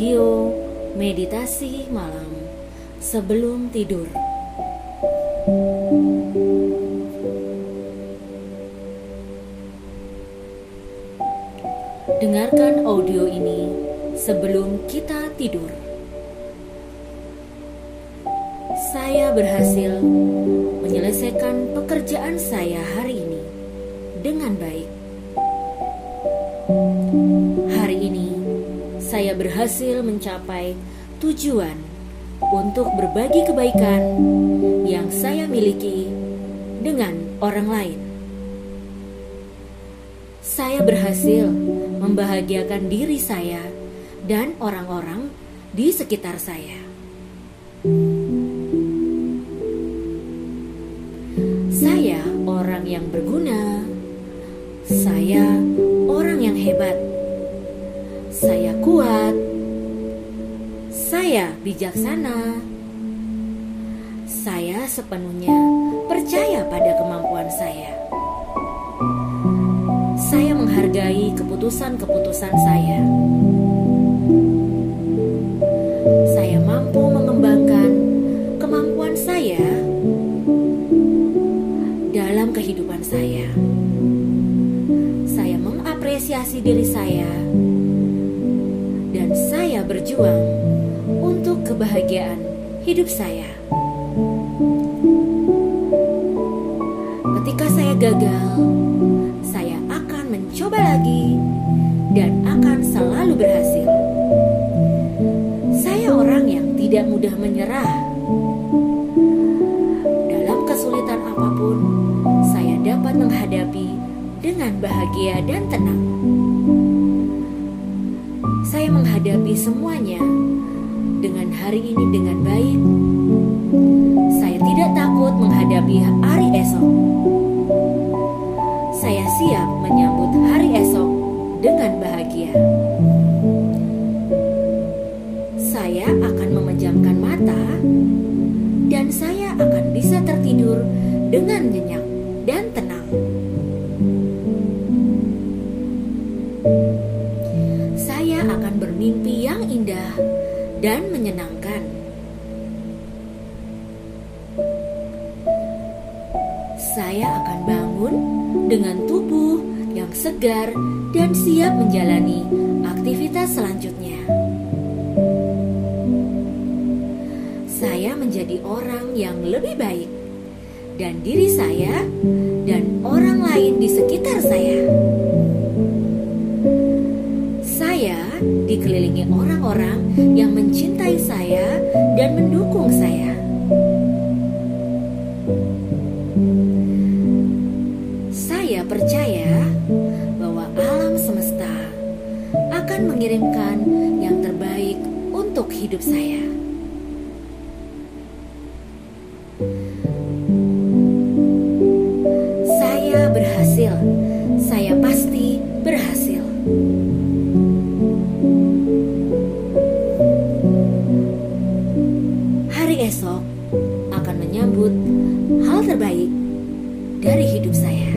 Meditasi malam sebelum tidur. Dengarkan audio ini sebelum kita tidur. Saya berhasil menyelesaikan pekerjaan saya hari ini dengan baik. Saya berhasil mencapai tujuan untuk berbagi kebaikan yang saya miliki dengan orang lain. Saya berhasil membahagiakan diri saya dan orang-orang di sekitar saya. Saya orang yang berguna. Saya orang yang hebat. Saya kuat. Saya bijaksana. Saya sepenuhnya percaya pada kemampuan saya. Saya menghargai keputusan-keputusan saya. Saya mampu mengembangkan kemampuan saya dalam kehidupan saya. Saya mengapresiasi diri saya, berjuang untuk kebahagiaan hidup saya. Ketika saya gagal, saya akan mencoba lagi dan akan selalu berhasil. Saya orang yang tidak mudah menyerah. Dalam kesulitan apa pun, saya dapat menghadapi dengan bahagia dan tenang. Saya menghadapi semuanya dengan hari ini dengan baik. Saya tidak takut menghadapi hari esok. Saya siap menyambut hari esok dengan bahagia. Saya akan memejamkan mata dan saya akan bisa tertidur dengan nyenyak dan tenang. Saya bermimpi yang indah dan menyenangkan. Saya akan bangun dengan tubuh yang segar dan siap menjalani aktivitas selanjutnya. Saya menjadi orang yang lebih baik, dan diri saya dan orang lain di sekitar saya. Dikelilingi orang-orang yang mencintai saya dan mendukung saya. Saya percaya bahwa alam semesta akan mengirimkan yang terbaik untuk hidup saya. Saya berhasil. Saya pasti berhasil. Dari hidup saya.